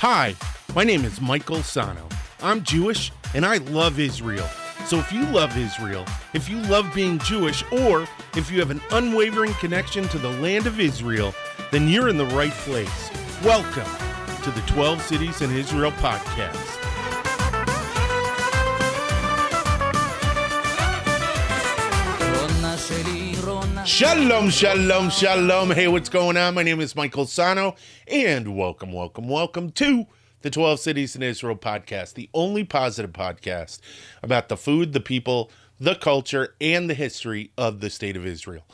Hi, my name is Michael Sano. I'm Jewish and I love Israel. So if you love Israel, if you love being Jewish, or if you have an unwavering connection to the land of Israel, then you're in the right place. Welcome to the 12 Cities in Israel podcast. Shalom, shalom, shalom. Hey, what's going on? My name is Michael Sano, and welcome, welcome, welcome to the 12 Cities in Israel podcast, the only positive podcast about the food, the people, the culture, and the history of the state of Israel.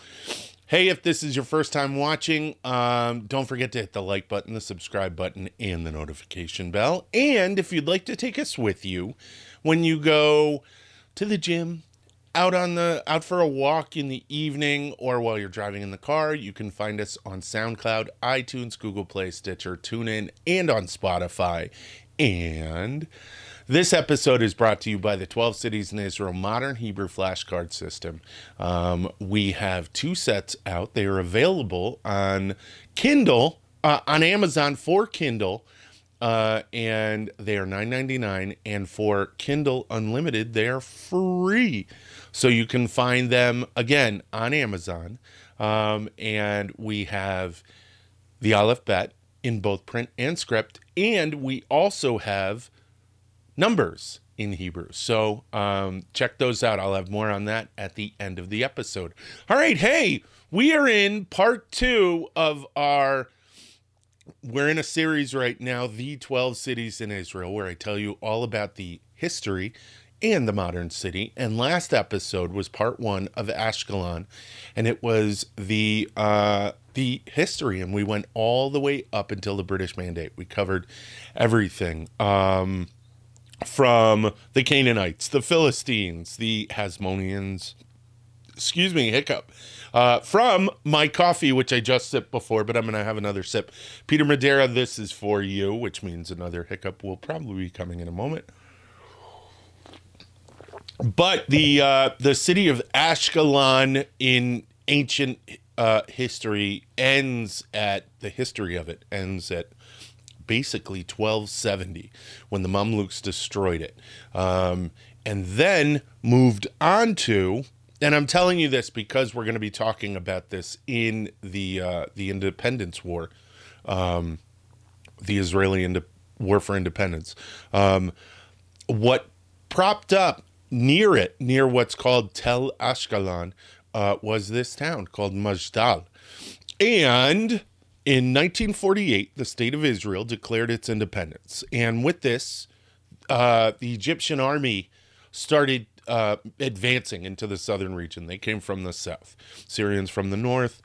Hey, if this is your first time watching, um, don't forget to hit the like button, the subscribe button, and the notification bell. And if you'd like to take us with you when you go to the gym, out on the out for a walk in the evening or while you're driving in the car, you can find us on SoundCloud, iTunes, Google Play, Stitcher, TuneIn, and on Spotify. And this episode is brought to you by the 12 Cities in Israel Modern Hebrew Flashcard System. Um, we have two sets out. They are available on Kindle, uh, on Amazon for Kindle. Uh, and they are $9.99 and for kindle unlimited they are free. So you can find them again on amazon. Um, and we have the aleph bet in both print and script. And we also have numbers in hebrew. So um, check those out. I'll have more on that at the end of the episode. All right hey we are in part two of our we're in a series right now, The 12 Cities in Israel, where I tell you all about the history and the modern city. And last episode was part one of Ashkelon, and it was the uh, the history, and we went all the way up until the British Mandate. We covered everything. Um, from the Canaanites, the Philistines, the Hasmoneans, excuse me, hiccup, uh, from my coffee, which I just sipped before, but I'm going to have another sip. Peter Madeira, this is for you, which means another hiccup will probably be coming in a moment. But the uh, the city of Ashkelon in ancient uh, history ends at the history of it ends at basically 1270 when the Mamluks destroyed it, um, and then moved on to and I'm telling you this because we're going to be talking about this in the uh, the Independence War, um, the Israeli Inde- War for Independence. Um, what propped up near it, near what's called Tel Ashkelon, uh, was this town called Majdal, and in 1948, the state of Israel declared its independence, and with this, uh, the Egyptian army started uh, advancing into the southern region. They came from the south, Syrians from the north,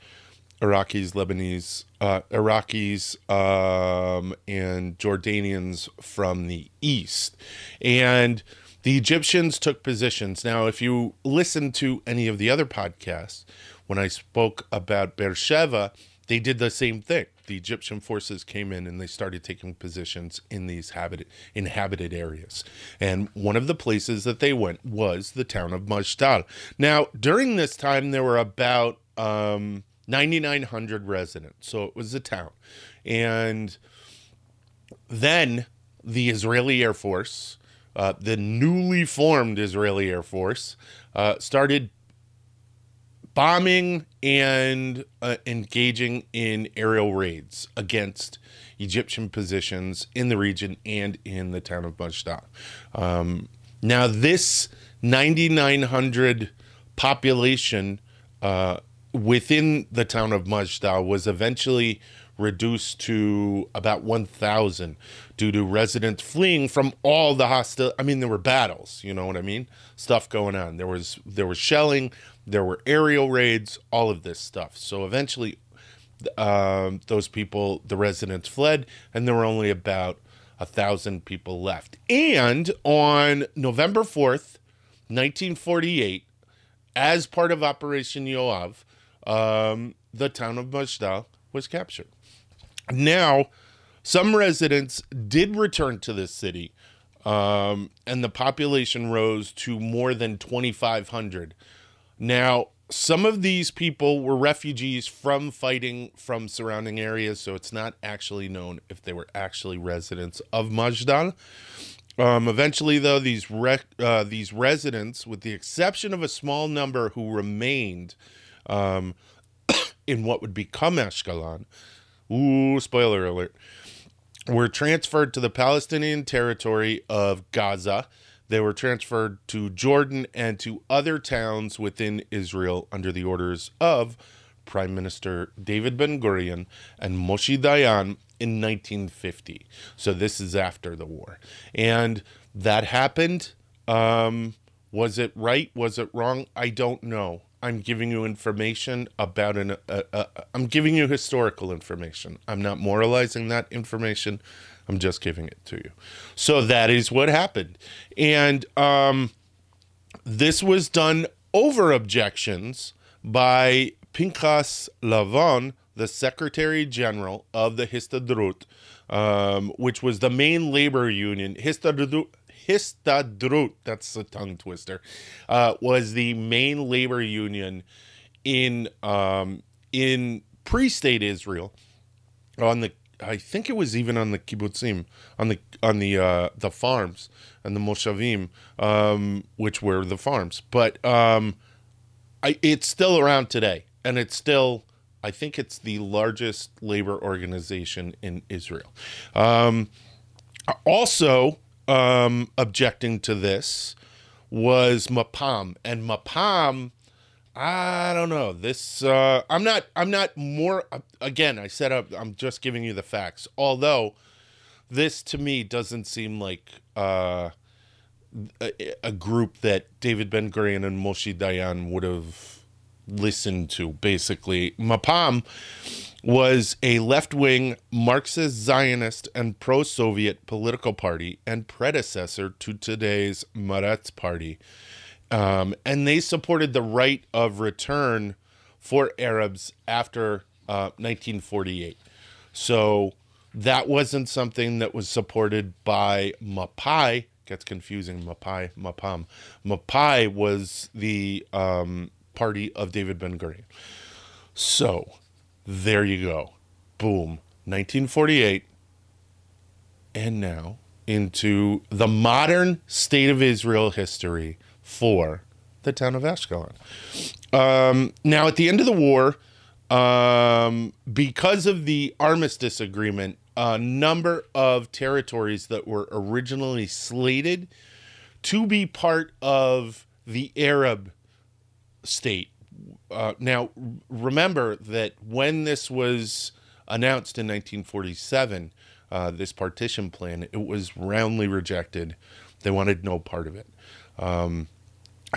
Iraqis, Lebanese, uh, Iraqis, um, and Jordanians from the east. And the Egyptians took positions. Now, if you listen to any of the other podcasts, when I spoke about Beersheba, they did the same thing the Egyptian forces came in and they started taking positions in these habited, inhabited areas. And one of the places that they went was the town of Majdal. Now, during this time, there were about um, 9,900 residents. So it was a town. And then the Israeli Air Force, uh, the newly formed Israeli Air Force, uh, started bombing and uh, engaging in aerial raids against Egyptian positions in the region and in the town of Majdal. Um, now, this 9,900 population uh, within the town of Majdal was eventually reduced to about 1,000 due to residents fleeing from all the hostile. I mean, there were battles. You know what I mean? Stuff going on. There was there was shelling. There were aerial raids, all of this stuff. So eventually, um, those people, the residents fled, and there were only about a thousand people left. And on November 4th, 1948, as part of Operation Yoav, um, the town of Majdal was captured. Now, some residents did return to this city, um, and the population rose to more than 2,500 now, some of these people were refugees from fighting from surrounding areas, so it's not actually known if they were actually residents of Majdal. Um, eventually, though, these uh, these residents, with the exception of a small number who remained um, in what would become Ashkelon, ooh, spoiler alert, were transferred to the Palestinian territory of Gaza they were transferred to Jordan and to other towns within Israel under the orders of Prime Minister David Ben Gurion and Moshe Dayan in 1950. So this is after the war. And that happened. Um, was it right? Was it wrong? I don't know. I'm giving you information about an. Uh, uh, I'm giving you historical information. I'm not moralizing that information. I'm just giving it to you. So that is what happened. And um, this was done over objections by Pinchas Lavon, the Secretary General of the Histadrut, um, which was the main labor union. Histadrut, Histadrut that's a tongue twister, uh, was the main labor union in um, in pre-state Israel on the I think it was even on the kibbutzim, on the on the uh, the farms and the moshavim, um, which were the farms. But um, I, it's still around today, and it's still, I think it's the largest labor organization in Israel. Um, also, um, objecting to this was Mapam, and Mapam I don't know. This uh, I'm not I'm not more again, I said up. I'm just giving you the facts. Although this to me doesn't seem like uh, a, a, group that David Ben Gurion and Moshe Dayan would have listened to. Basically, Mapam was a left-wing Marxist Zionist and pro-Soviet political party and predecessor to today's Meretz party um, and they supported the right of return for Arabs after uh, 1948. So that wasn't something that was supported by Mapai. Gets confusing. Mapai, Mapam. Mapai was the um, party of David Ben Gurion. So there you go. Boom. 1948. And now into the modern state of Israel history for the town of Ashkelon. Um, now, at the end of the war, um, because of the armistice agreement, a number of territories that were originally slated to be part of the Arab state. Uh, now, remember that when this was announced in 1947, uh, this partition plan, it was roundly rejected. They wanted no part of it. Um,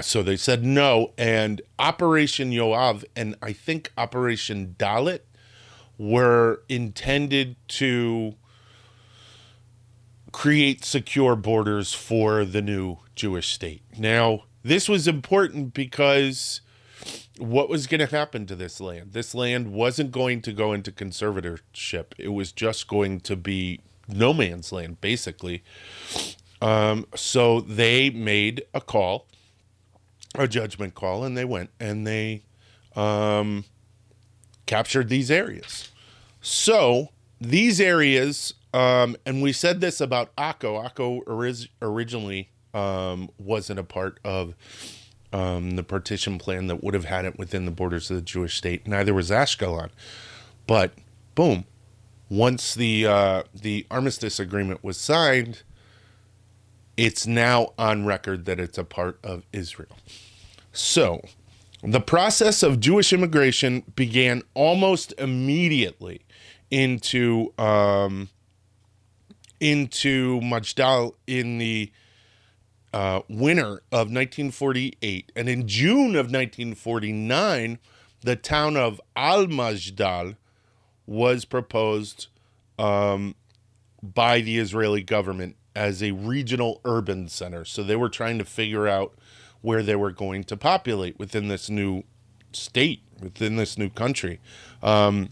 so they said no. And Operation Yoav and I think Operation Dalet were intended to create secure borders for the new Jewish state. Now, this was important because what was going to happen to this land? This land wasn't going to go into conservatorship, it was just going to be no man's land, basically. Um, so they made a call a judgment call, and they went and they um, captured these areas. So these areas, um, and we said this about Akko. Akko orig- originally um, wasn't a part of um, the partition plan that would have had it within the borders of the Jewish state. Neither was Ashkelon. But boom, once the uh, the armistice agreement was signed, it's now on record that it's a part of Israel. So, the process of Jewish immigration began almost immediately into um, into Majdal in the uh, winter of 1948, and in June of 1949, the town of Al Majdal was proposed um, by the Israeli government as a regional urban center. So they were trying to figure out where they were going to populate within this new state, within this new country. Um,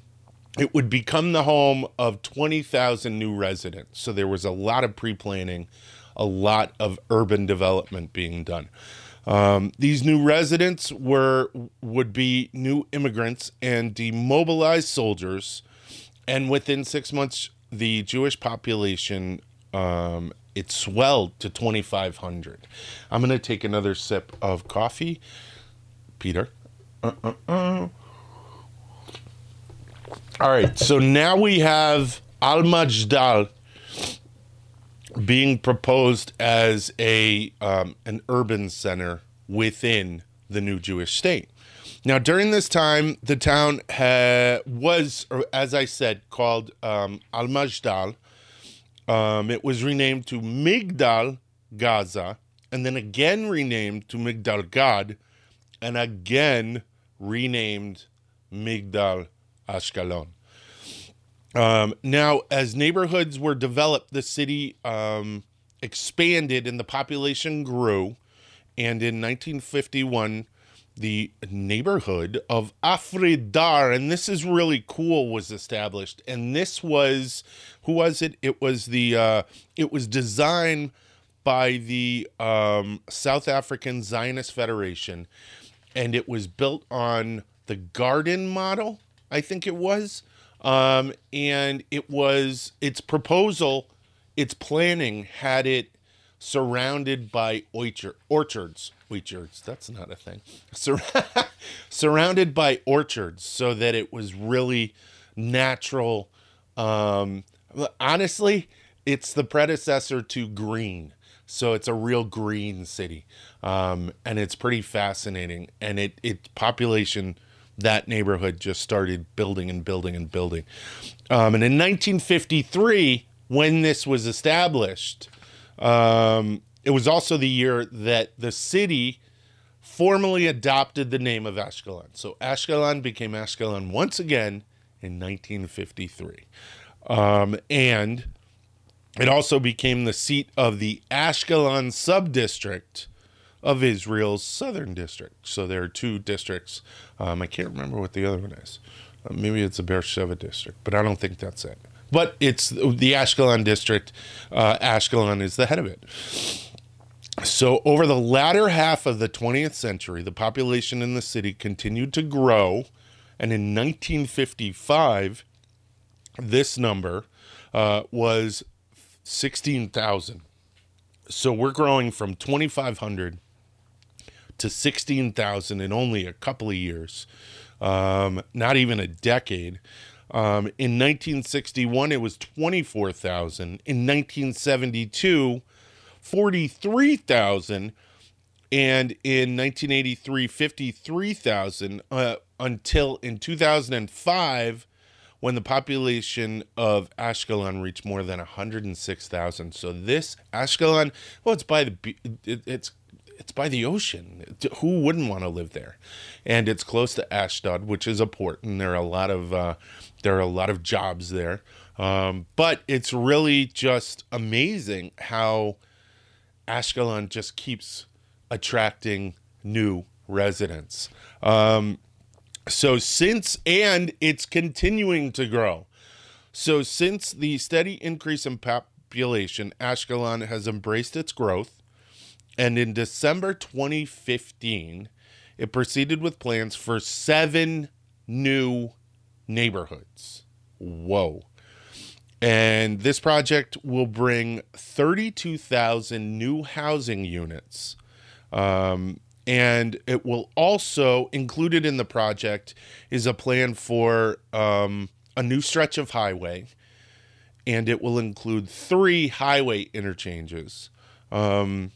it would become the home of 20,000 new residents. So there was a lot of pre planning, a lot of urban development being done. Um, these new residents were would be new immigrants and demobilized soldiers, and within six months, the Jewish population um, it swelled to 2,500. I'm gonna take another sip of coffee, Peter. Uh-uh-uh. All right, so now we have Al Majdal being proposed as a um, an urban center within the new Jewish state. Now, during this time, the town ha- was, as I said, called um, Al Majdal. Um, it was renamed to Migdal Gaza, and then again renamed to Migdal Gad, and again renamed Migdal Ashkelon. Um, now, as neighborhoods were developed, the city um, expanded and the population grew. And in 1951, the neighborhood of Afridar, and this is really cool, was established. And this was, who was it? It was the, uh, it was designed by the um, South African Zionist Federation, and it was built on the garden model, I think it was. Um, and it was its proposal, its planning had it surrounded by orchard, orchards. Orchards, that's not a thing. Sur- surrounded by orchards so that it was really natural. Um, honestly, it's the predecessor to green. So it's a real green city. Um, and it's pretty fascinating. And it, it population that neighborhood just started building and building and building. Um, and in 1953, when this was established, um, it was also the year that the city formally adopted the name of Ashkelon. So Ashkelon became Ashkelon once again in 1953. Um, and it also became the seat of the Ashkelon subdistrict of Israel's southern district. So there are two districts. Um, I can't remember what the other one is. Uh, maybe it's the Beersheba district, but I don't think that's it. But it's the Ashkelon district. Uh, Ashkelon is the head of it. So, over the latter half of the 20th century, the population in the city continued to grow. And in 1955, this number uh, was 16,000. So, we're growing from 2,500 to 16,000 in only a couple of years, um, not even a decade. Um, in 1961, it was 24,000. In 1972, 43,000. And in 1983, 53,000 uh, until in 2005, when the population of Ashkelon reached more than 106,000. So this Ashkelon, well, it's by the it, it's it's by the ocean. Who wouldn't want to live there? And it's close to Ashdod, which is a port, and there are a lot of uh, there are a lot of jobs there. Um, but it's really just amazing how Ashkelon just keeps attracting new residents. Um, so since and it's continuing to grow. So since the steady increase in population, Ashkelon has embraced its growth and in December 2015, it proceeded with plans for seven new neighborhoods. Whoa. And this project will bring 32,000 new housing units. Um, and it will also, included in the project, is a plan for um, a new stretch of highway. And it will include three highway interchanges. Um,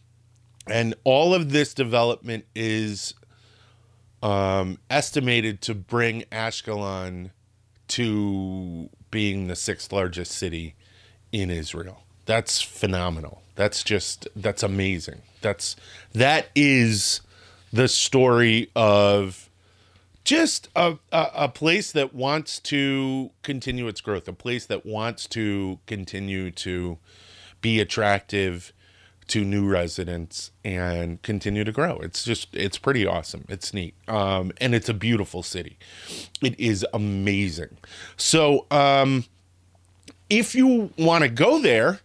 and all of this development is um, estimated to bring Ashkelon to being the sixth largest city in Israel. That's phenomenal. That's just that's amazing. That's that is the story of just a, a, a, place that wants to continue its growth, a place that wants to continue to be attractive to new residents and continue to grow. It's just it's pretty awesome. It's neat. Um, and it's a beautiful city. It is amazing. So um, if you want to go there,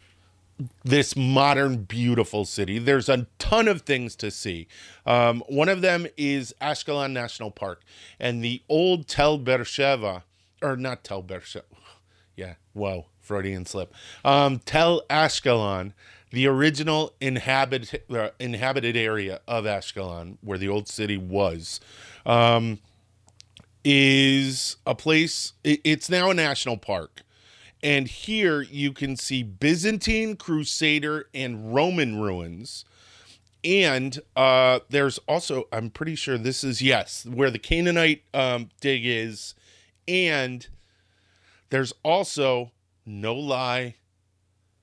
this modern, beautiful city. There's a ton of things to see. Um, one of them is Ashkelon National Park and the old Tel Beersheva, or not Tel Beersheva. Yeah, whoa, Freudian slip. Um, Tel Ashkelon, the original inhabit, uh, inhabited area of Ashkelon, where the old city was. Um, is a place, it's now a national park. And here you can see Byzantine, Crusader, and Roman ruins. And uh, there's also, I'm pretty sure this is, yes, where the Canaanite um, dig is. And there's also, no lie,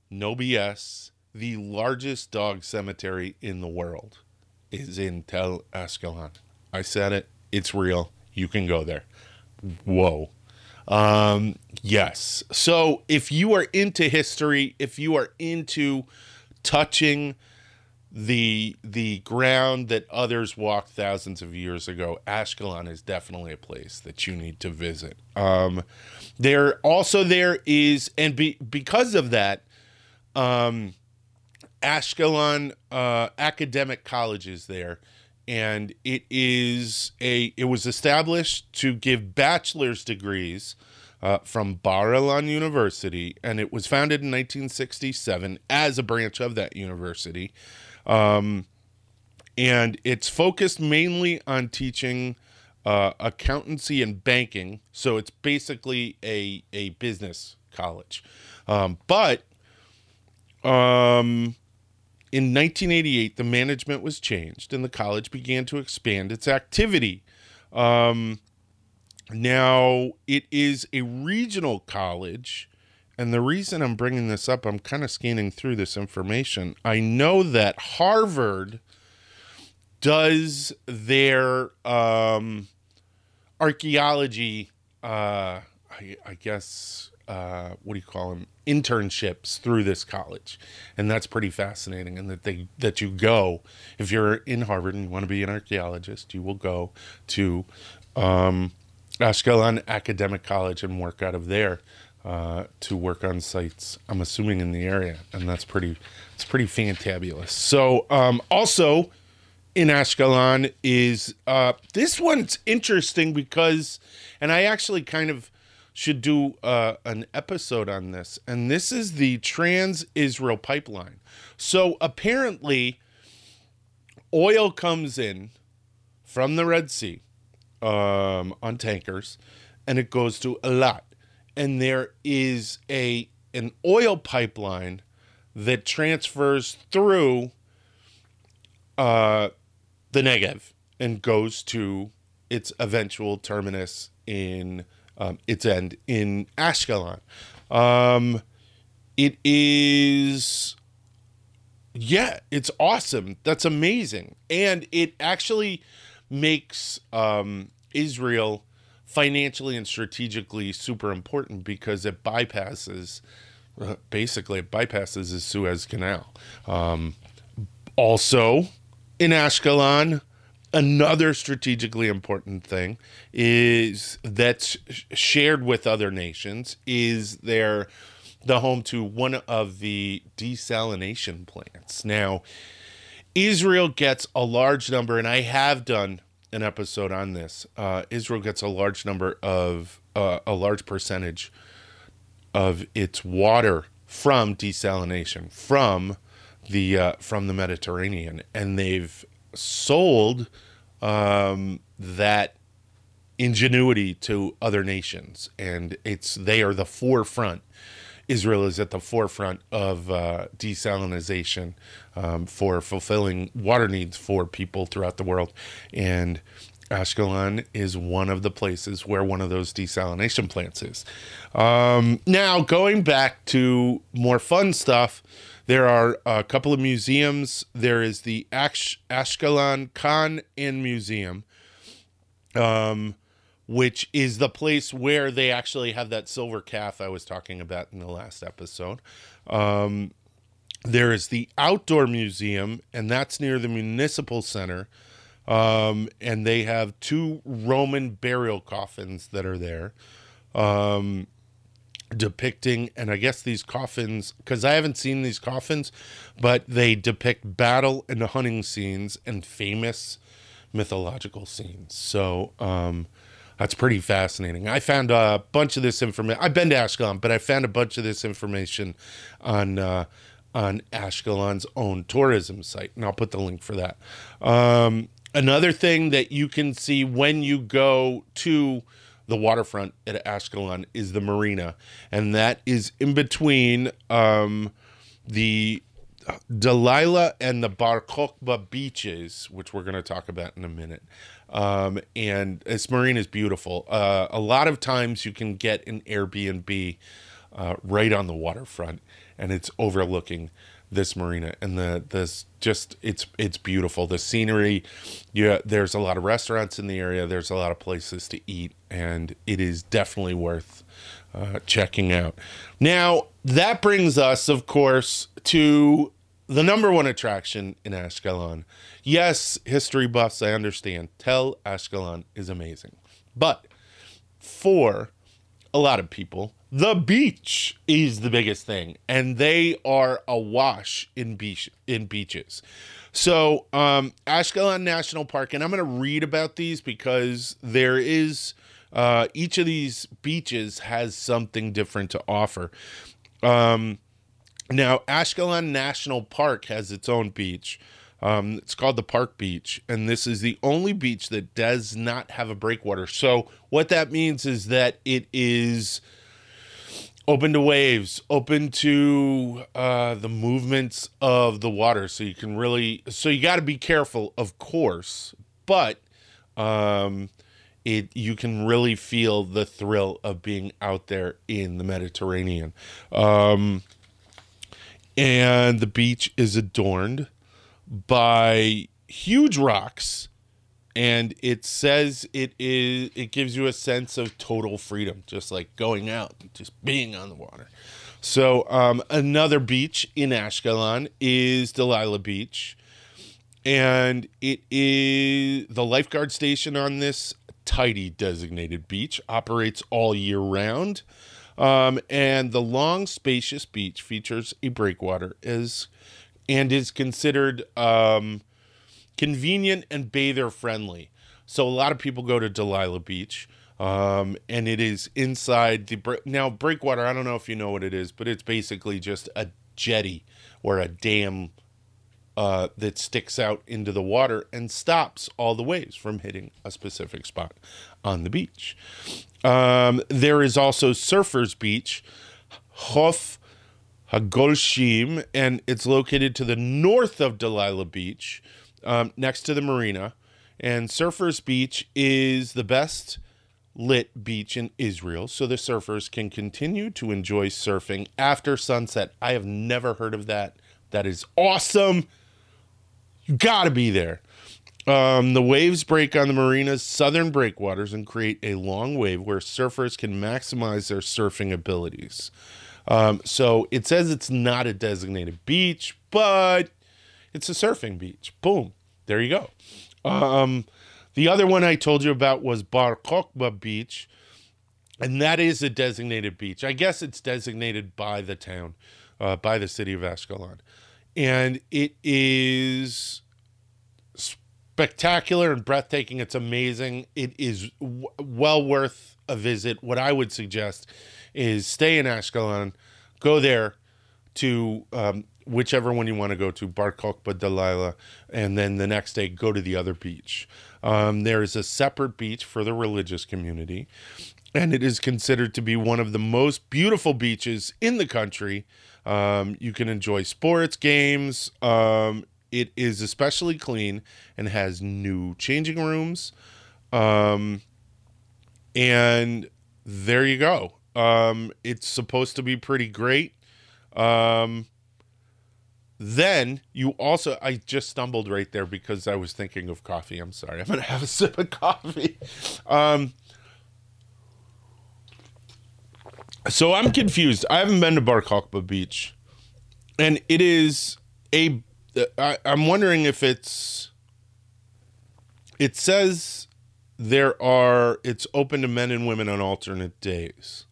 no BS, the largest dog cemetery in the world is in Tel Ashkelon. I said it, it's real. You can go there. Whoa. Um, yes. So if you are into history, if you are into touching the the ground that others walked thousands of years ago, Ashkelon is definitely a place that you need to visit. Um, there also there is, and be, because of that, um, Ashkelon uh, Academic colleges there and it is a it was established to give bachelor's degrees uh, from Bar Ilan University, and it was founded in 1967 as a branch of that university. Um, and it's focused mainly on teaching uh, accountancy and banking. So it's basically a, a business college. Um, but um, in 1988, the management was changed and the college began to expand its activity. Um, now, it is a regional college. And the reason I'm bringing this up, I'm kind of scanning through this information. I know that Harvard does their um, archaeology, uh, I, I guess, uh, what do you call them internships through this college. And that's pretty fascinating and that they that you go if you're in harvard and you want to be an archaeologist you will go to um, ashkelon academic college and work out of there uh, to work on sites i'm assuming in the area and that's pretty it's pretty fantabulous. So um, also in ashkelon is uh, this one's interesting because and i actually kind of should do uh, an episode on this. And this is the Trans Israel pipeline. So apparently, oil comes in from the Red Sea um, on tankers, and it goes to Eilat. And there is a an oil pipeline that transfers through uh, the Negev and goes to its eventual terminus in um, its end in Ashkelon. Um, it is, yeah, it's awesome. That's amazing, and it actually makes um, Israel financially and strategically super important because it bypasses, uh, basically, it bypasses the Suez Canal. Um, also, in Ashkelon, another strategically important thing is that's shared with other nations is their the home to one of the desalination plants. Now, Israel gets a large number, and I have done an episode on this. Uh, Israel gets a large number of uh, a large percentage of its water from desalination from the uh, from the Mediterranean, and they've sold um, that ingenuity to other nations, and it's they are the forefront. Israel is at the forefront of uh, desalination um, for fulfilling water needs for people throughout the world, and Ashkelon is one of the places where one of those desalination plants is. Um, now, going back to more fun stuff, there are a couple of museums. There is the Ash- Ashkelon Khan and Museum, um, which is the place where they actually have that silver calf I was talking about in the last episode. Um, there is the Outdoor Museum, and that's near the Municipal Center. Um, and they have two Roman burial coffins that are there. Depicting, and I guess these coffins, because I haven't seen these coffins, but they depict battle and hunting scenes and famous mythological scenes. So, um, that's pretty fascinating. I found a bunch of this information. I've been to Ashkelon, but I found a bunch of this information on uh, on Ashkelon's own tourism site, and I'll put the link for that. Um, another thing that you can see when you go to the waterfront at Ashkelon is the marina, and that is in between um, the Delilah and the Bar Kokhba beaches, which we're going to talk about in a minute. Um, and this marina is beautiful. Uh, a lot of times you can get an Airbnb uh, right on the waterfront, and it's overlooking this marina and the this just it's it's beautiful. The scenery yeah there's a lot of restaurants in the area there's a lot of places to eat and it is definitely worth uh, checking out. Now that brings us of course to the number one attraction in ashkelon. Yes history buffs i understand. Tell ashkelon is amazing. But for a lot of people. The beach is the biggest thing and they are awash in beach in beaches. So um ashkelon national park and i'm going to read about these because there is uh each of these beaches has something different to offer. Um now ashkelon national park has its own beach um, it's called the Park Beach, and this is the only beach that does not have a breakwater. So, what that means is that it is open to waves, open to uh, the movements of the water. So you can really, so you got to be careful, of course, but um, it you can really feel the thrill of being out there in the Mediterranean. Um, and the beach is adorned by huge rocks and it says it is it gives you a sense of total freedom just like going out just being on the water. So um, another beach in ashkelon is delilah beach and it is the lifeguard station on this tidy designated beach operates all year round. Um, and the long spacious beach features a breakwater is and is considered um, convenient and bather friendly. So a lot of people go to Delilah Beach, um, and it is inside the now breakwater. I don't know if you know what it is, but it's basically just a jetty or a dam uh, that sticks out into the water and stops all the waves from hitting a specific spot on the beach. Um, there is also Surfers Beach, Hof Hagolshim, and it's located to the north of Delilah Beach um, next to the marina. And Surfers Beach is the best lit beach in Israel, so the surfers can continue to enjoy surfing after sunset. I have never heard of that. That is awesome. You got to be there. Um, the waves break on the marina's southern breakwaters and create a long wave where surfers can maximize their surfing abilities. Um, so it says it's not a designated beach, but it's a surfing beach. Boom. There you go. Um, the other one I told you about was Bar Kokhba Beach, and that is a designated beach. I guess it's designated by the town, uh, by the city of Ashkelon. And it is spectacular and breathtaking. It's amazing. It is w- well worth a visit. What I would suggest is stay in Ashkelon, go there to um, whichever one you want to go to, Bar Kokhba, Delilah, and then the next day go to the other beach. Um, there is a separate beach for the religious community, and it is considered to be one of the most beautiful beaches in the country. Um, you can enjoy sports, games. Um, it is especially clean and has new changing rooms. Um, and there you go. Um, it's supposed to be pretty great. Um, then you also, I just stumbled right there because I was thinking of coffee. I'm sorry. I'm going to have a sip of coffee. Um, so I'm confused. I haven't been to Bar Beach, and it is a. I, I'm wondering if it's. It says there are. It's open to men and women on alternate days.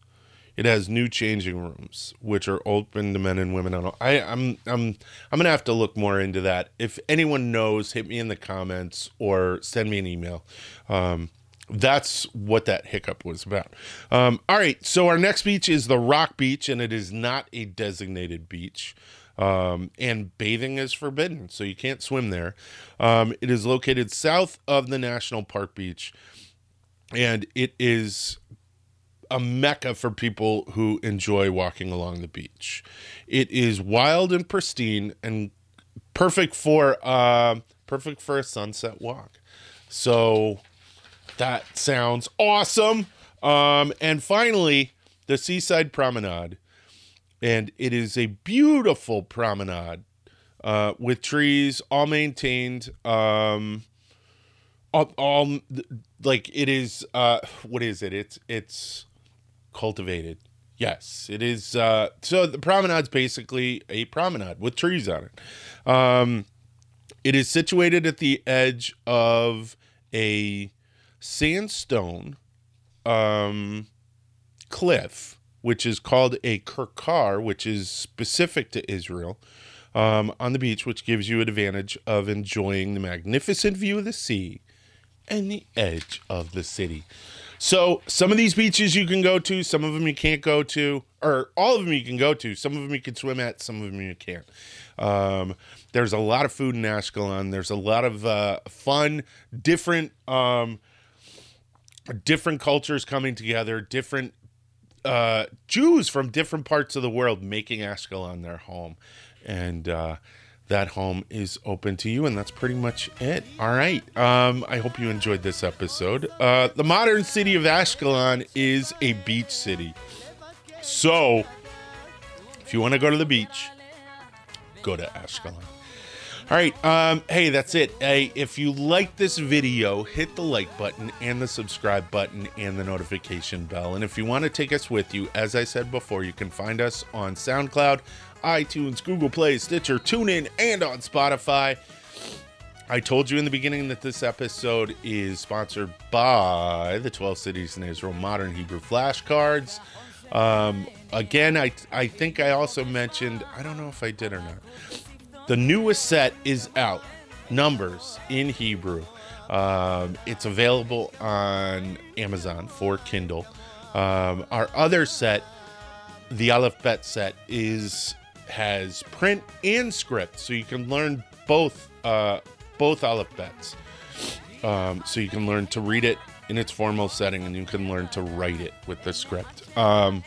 It has new changing rooms, which are open to men and women. I, I'm I'm I'm gonna have to look more into that. If anyone knows, hit me in the comments or send me an email. Um, that's what that hiccup was about. Um, all right, so our next beach is the Rock Beach, and it is not a designated beach. Um, and bathing is forbidden, so you can't swim there. Um, it is located south of the National Park Beach, and it is a mecca for people who enjoy walking along the beach. It is wild and pristine and perfect for uh, perfect for a sunset walk. So that sounds awesome. Um, and finally, the Seaside Promenade. And it is a beautiful promenade uh, with trees, all maintained. Um, all, all like it is. Uh, what is it? It's it's cultivated. Yes, it is. Uh, so the promenade's basically a promenade with trees on it. Um, it is situated at the edge of a sandstone um, cliff, which is called a kurkar, which is specific to Israel, um, on the beach, which gives you an advantage of enjoying the magnificent view of the sea and the edge of the city. So some of these beaches you can go to, some of them you can't go to, or all of them you can go to. Some of them you can swim at, some of them you can't. Um, there's a lot of food in Ashkelon. There's a lot of uh, fun, different, um, different cultures coming together, different uh, Jews from different parts of the world making Ashkelon their home, and uh, that home is open to you, and that's pretty much it. All right. Um, I hope you enjoyed this episode. Uh, the modern city of Ashkelon is a beach city. So, if you want to go to the beach, go to Ashkelon. All right. Um, hey, that's it. Hey, if you like this video, hit the like button and the subscribe button and the notification bell. And if you want to take us with you, as I said before, you can find us on SoundCloud, iTunes, Google Play, Stitcher, TuneIn, and on Spotify. I told you in the beginning that this episode is sponsored by the 12 Cities in Israel Modern Hebrew Flashcards. Um, again, I, I think I also mentioned, I don't know if I did or not, the newest set is out, Numbers in Hebrew. Um, it's available on Amazon for Kindle. Um, our other set, the Aleph Bet set, is has print and script, so you can learn both uh, both alphabets. Um, so you can learn to read it in its formal setting, and you can learn to write it with the script. Um,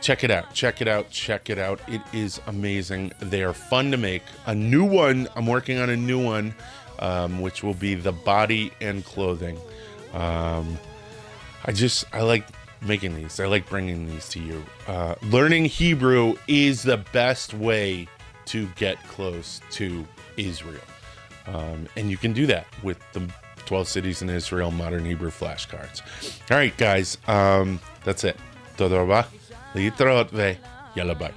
check it out check it out check it out it is amazing they are fun to make a new one i'm working on a new one um, which will be the body and clothing um, i just i like making these i like bringing these to you uh, learning hebrew is the best way to get close to israel um, and you can do that with the 12 cities in israel modern hebrew flashcards all right guys um, that's it Toda להתראות ויאללה ביי.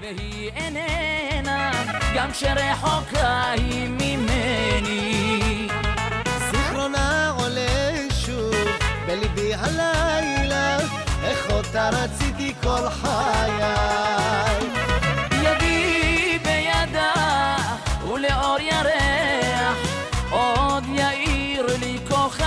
והיא איננה, גם שרחוקה היא ממני. זיכרונה עולה שוב בליבי הלילה, איך אותה רציתי כל חיי. ידי בידה ולאור ירח, עוד יאיר לי כוכב.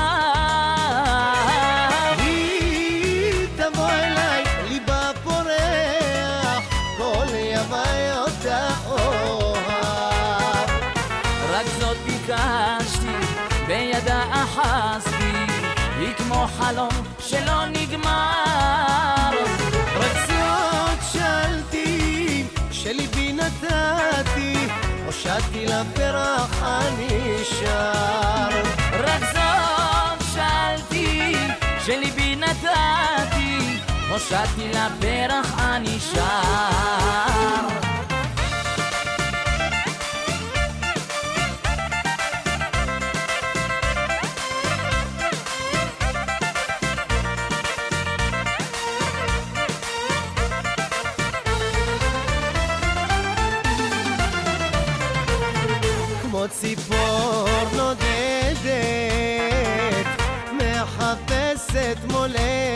בידה אחזתי, היא כמו חלום שלא נגמר. הושעתי לפרח הנשאר. רק זאת שאלתי, שליבי נתתי, הושעתי לפרח הנשאר. ציפור נודדת, מחפשת מולדת.